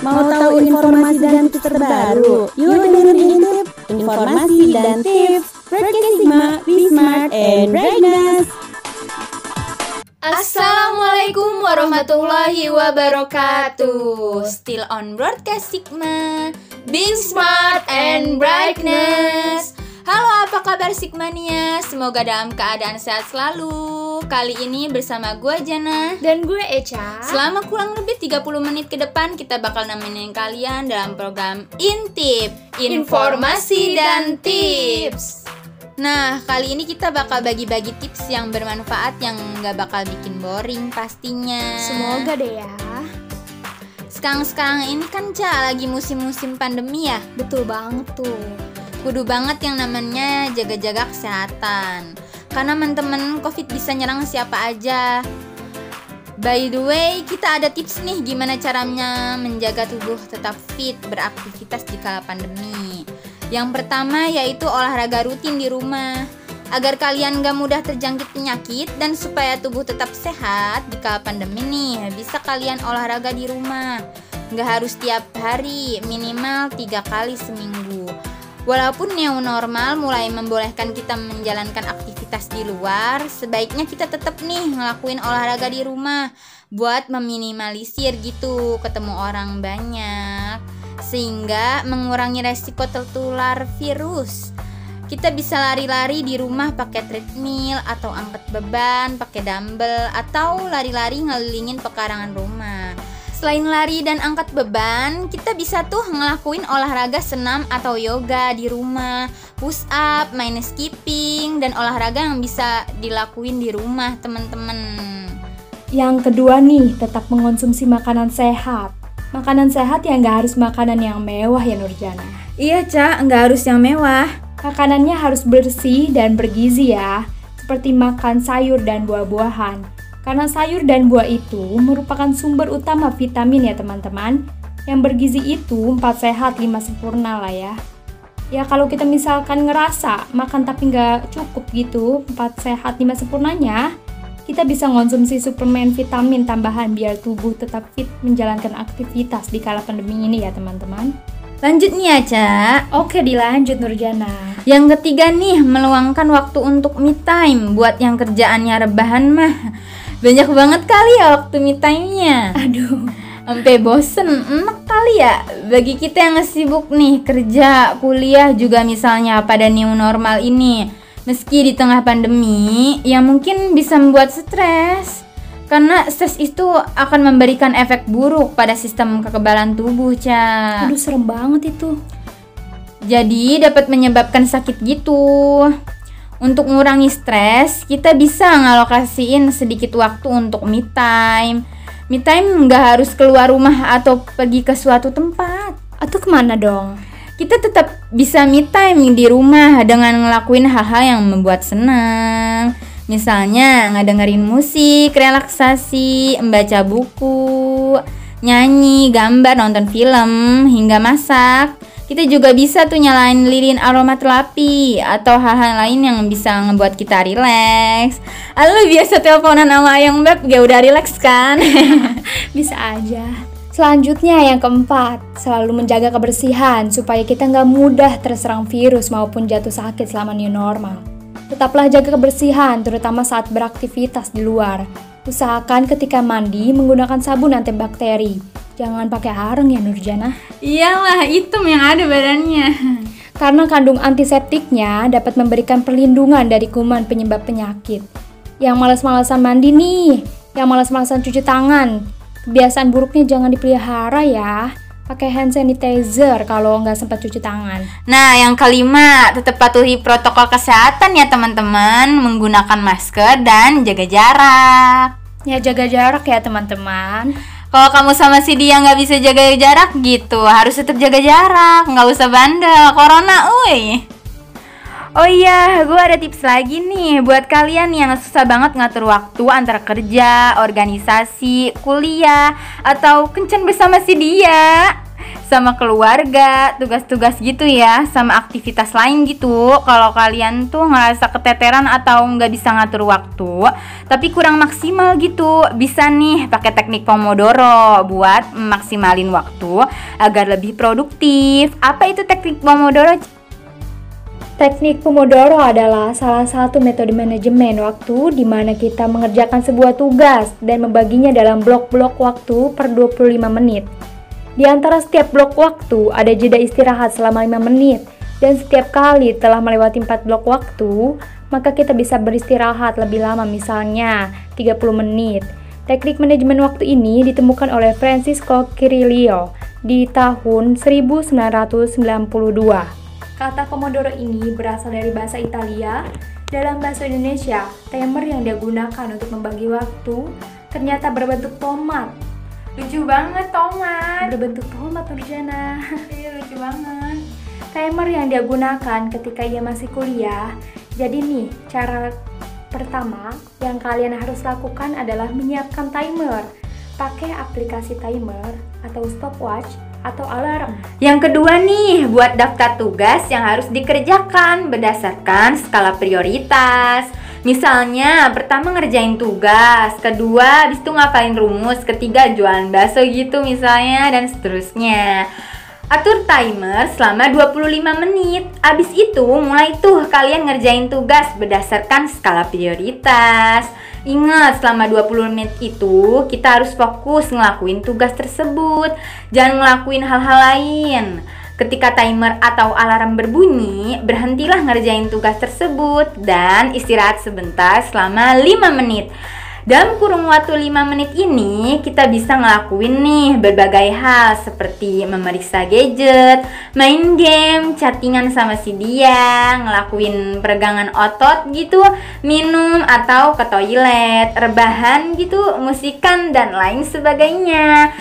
Mau tahu informasi dan tips terbaru? Yuk dengerin Intip, informasi dan tips. Broadcast Sigma, be smart and brightness. Assalamualaikum warahmatullahi wabarakatuh Still on Broadcast Sigma Being smart and brightness Halo apa kabar Sigmania? Semoga dalam keadaan sehat selalu. Kali ini bersama gue Jana. Dan gue Echa. Selama kurang lebih 30 menit ke depan Kita bakal nemenin kalian dalam program Intip Informasi dan Tips. Nah, kali ini kita bakal bagi-bagi tips yang bermanfaat yang nggak bakal bikin boring pastinya. Semoga deh ya. Sekarang-sekarang ini kan Ca lagi musim-musim pandemi ya. Betul banget tuh Kudu banget yang namanya jaga-jaga kesehatan. Karena teman-teman COVID bisa nyerang siapa aja. By the way, kita ada tips nih gimana caranya menjaga tubuh tetap fit beraktivitas di kala pandemi. Yang pertama yaitu olahraga rutin di rumah agar kalian gak mudah terjangkit penyakit dan supaya tubuh tetap sehat di kala pandemi nih bisa kalian olahraga di rumah nggak harus tiap hari minimal tiga kali seminggu Walaupun new normal mulai membolehkan kita menjalankan aktivitas di luar, sebaiknya kita tetap nih ngelakuin olahraga di rumah buat meminimalisir gitu ketemu orang banyak sehingga mengurangi resiko tertular virus. Kita bisa lari-lari di rumah pakai treadmill atau angkat beban pakai dumbbell atau lari-lari ngelilingin pekarangan rumah. Selain lari dan angkat beban, kita bisa tuh ngelakuin olahraga senam atau yoga di rumah, push up, main skipping, dan olahraga yang bisa dilakuin di rumah teman-teman. Yang kedua nih, tetap mengonsumsi makanan sehat Makanan sehat yang gak harus makanan yang mewah ya Nurjana Iya, Ca, nggak harus yang mewah. Makanannya harus bersih dan bergizi ya Seperti makan sayur dan buah-buahan Karena sayur dan buah itu merupakan sumber utama vitamin ya teman-teman Yang bergizi itu 4 sehat 5 sempurna lah ya Ya kalau kita misalkan ngerasa makan tapi nggak cukup gitu 4 sehat 5 sempurnanya kita bisa mengonsumsi suplemen vitamin tambahan biar tubuh tetap fit menjalankan aktivitas di kala pandemi ini ya teman-teman. Lanjut nih ya, Ca. Oke dilanjut Nurjana. Yang ketiga nih, meluangkan waktu untuk me time buat yang kerjaannya rebahan mah. Banyak banget kali ya waktu me time-nya. Aduh. Sampai bosen, enak kali ya Bagi kita yang sibuk nih kerja, kuliah juga misalnya pada new normal ini Meski di tengah pandemi, yang mungkin bisa membuat stres Karena stres itu akan memberikan efek buruk pada sistem kekebalan tubuh, Ca Aduh serem banget itu. Jadi dapat menyebabkan sakit gitu. Untuk mengurangi stres, kita bisa ngalokasiin sedikit waktu untuk me time. Me time nggak harus keluar rumah atau pergi ke suatu tempat. Atau ke mana dong? Kita tetap bisa me time di rumah dengan ngelakuin hal-hal yang membuat senang. Misalnya ngedengerin musik, relaksasi, membaca buku, nyanyi, gambar, nonton film, hingga masak. Kita juga bisa tuh nyalain lilin aromaterapi atau hal-hal lain yang bisa ngebuat kita rileks. Halo biasa teleponan sama Ayang Beb, gak udah rileks kan? Bisa aja. Selanjutnya yang keempat, selalu menjaga kebersihan supaya kita nggak mudah terserang virus maupun jatuh sakit selama new normal. Tetaplah jaga kebersihan, terutama saat beraktivitas di luar. Usahakan ketika mandi menggunakan sabun antibakteri. Jangan pakai areng ya Nurjana. Iyalah, hitam yang ada badannya. Karena kandung antiseptiknya dapat memberikan perlindungan dari kuman penyebab penyakit. Yang malas-malasan mandi nih, yang malas-malasan cuci tangan. Kebiasaan buruknya jangan dipelihara ya. Pakai hand sanitizer kalau nggak sempat cuci tangan. Nah, yang kelima, tetap patuhi protokol kesehatan ya teman-teman, menggunakan masker dan jaga jarak. Ya jaga jarak ya teman-teman. Kalau kamu sama si dia nggak bisa jaga jarak gitu, harus tetap jaga jarak, nggak usah bandel. Corona, uy. Oh iya, gue ada tips lagi nih buat kalian yang susah banget ngatur waktu antara kerja, organisasi, kuliah, atau kencan bersama si dia. Sama keluarga, tugas-tugas gitu ya, sama aktivitas lain gitu. Kalau kalian tuh ngerasa keteteran atau nggak bisa ngatur waktu, tapi kurang maksimal gitu, bisa nih pakai teknik Pomodoro buat maksimalin waktu agar lebih produktif. Apa itu teknik Pomodoro? Teknik Pomodoro adalah salah satu metode manajemen waktu di mana kita mengerjakan sebuah tugas dan membaginya dalam blok-blok waktu per 25 menit. Di antara setiap blok waktu ada jeda istirahat selama 5 menit dan setiap kali telah melewati 4 blok waktu, maka kita bisa beristirahat lebih lama misalnya 30 menit. Teknik manajemen waktu ini ditemukan oleh Francisco Cirillo di tahun 1992. Kata Pomodoro ini berasal dari bahasa Italia. Dalam bahasa Indonesia, timer yang dia gunakan untuk membagi waktu ternyata berbentuk tomat Lucu banget tomat. berbentuk tomat Nurjana. Iya lucu banget. Timer yang dia gunakan ketika ia masih kuliah. Jadi nih, cara pertama yang kalian harus lakukan adalah menyiapkan timer. Pakai aplikasi timer atau stopwatch atau alarm. Yang kedua nih, buat daftar tugas yang harus dikerjakan berdasarkan skala prioritas. Misalnya, pertama ngerjain tugas, kedua habis itu ngapalin rumus, ketiga jualan bakso gitu misalnya dan seterusnya. Atur timer selama 25 menit. Abis itu mulai tuh kalian ngerjain tugas berdasarkan skala prioritas. Ingat, selama 20 menit itu kita harus fokus ngelakuin tugas tersebut. Jangan ngelakuin hal-hal lain. Ketika timer atau alarm berbunyi, berhentilah ngerjain tugas tersebut dan istirahat sebentar selama 5 menit. Dalam kurung waktu 5 menit ini, kita bisa ngelakuin nih berbagai hal seperti memeriksa gadget, main game, chattingan sama si dia, ngelakuin peregangan otot gitu, minum atau ke toilet, rebahan gitu, musikan dan lain sebagainya.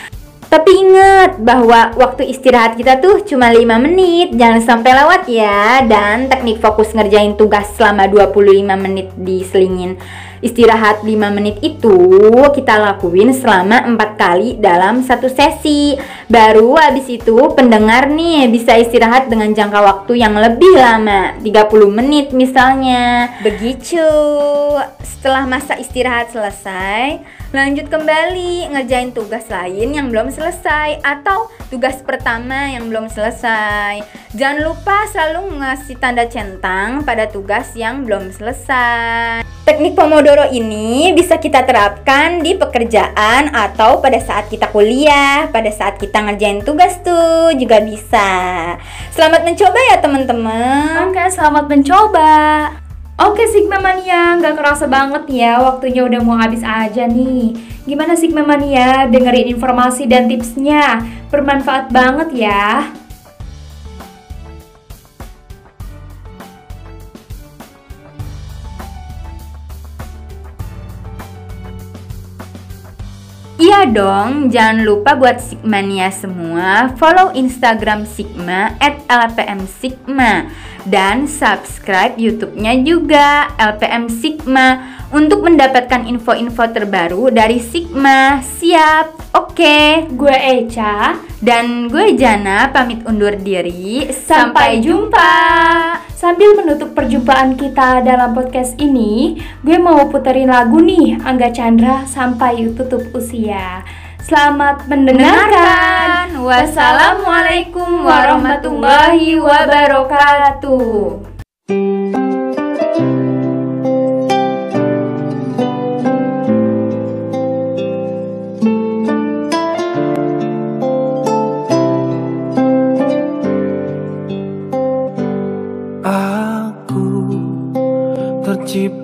Tapi ingat bahwa waktu istirahat kita tuh cuma 5 menit, jangan sampai lewat ya. Dan teknik fokus ngerjain tugas selama 25 menit diselingin istirahat 5 menit itu kita lakuin selama 4 kali dalam satu sesi. Baru habis itu pendengar nih bisa istirahat dengan jangka waktu yang lebih lama, 30 menit misalnya. Begitu. Setelah masa istirahat selesai, lanjut kembali ngerjain tugas lain yang belum selesai atau tugas pertama yang belum selesai. Jangan lupa selalu ngasih tanda centang pada tugas yang belum selesai. Teknik Pomodoro ini bisa kita terapkan di pekerjaan atau pada saat kita kuliah, pada saat kita ngerjain tugas tuh juga bisa. Selamat mencoba ya teman-teman. Oke, selamat mencoba. Oke Sigma Mania, nggak kerasa banget ya waktunya udah mau habis aja nih. Gimana Sigma Mania? Dengerin informasi dan tipsnya, bermanfaat banget ya. Iya dong, jangan lupa buat Sigmania semua follow Instagram Sigma at LPM Sigma dan subscribe YouTube-nya juga LPM Sigma untuk mendapatkan info-info terbaru dari Sigma. Siap? Oke. Gue Echa Dan gue Jana pamit undur diri. Sampai jumpa. Sambil menutup perjumpaan kita dalam podcast ini, gue mau puterin lagu nih Angga Chandra sampai tutup usia. Selamat mendengarkan. Wassalamualaikum warahmatullahi wabarakatuh.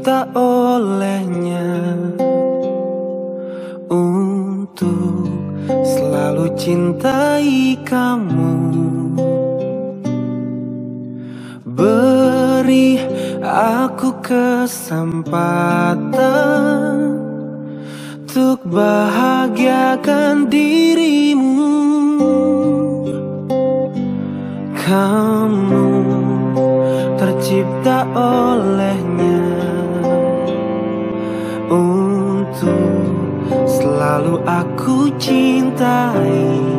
Tercipta olehnya Untuk selalu cintai kamu. Beri aku kesempatan Untuk bahagiakan dirimu. Kamu tercipta olehnya selalu aku cintai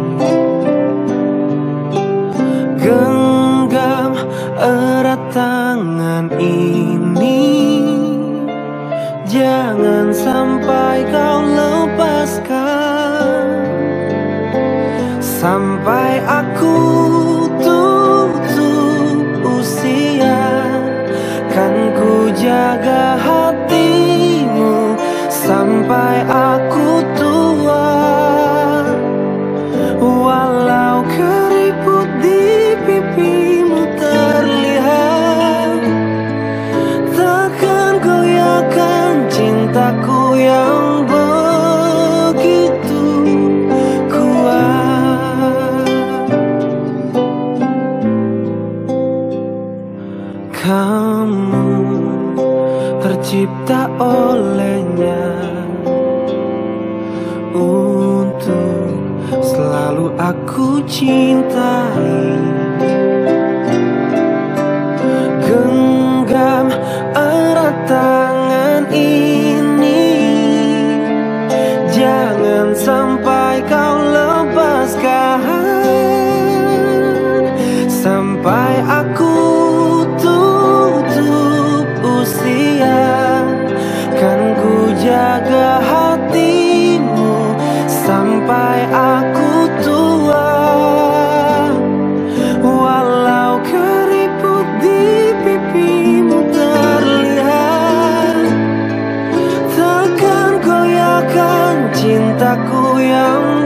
Kamu tercipta olehnya Untuk selalu aku cintai cintaku yang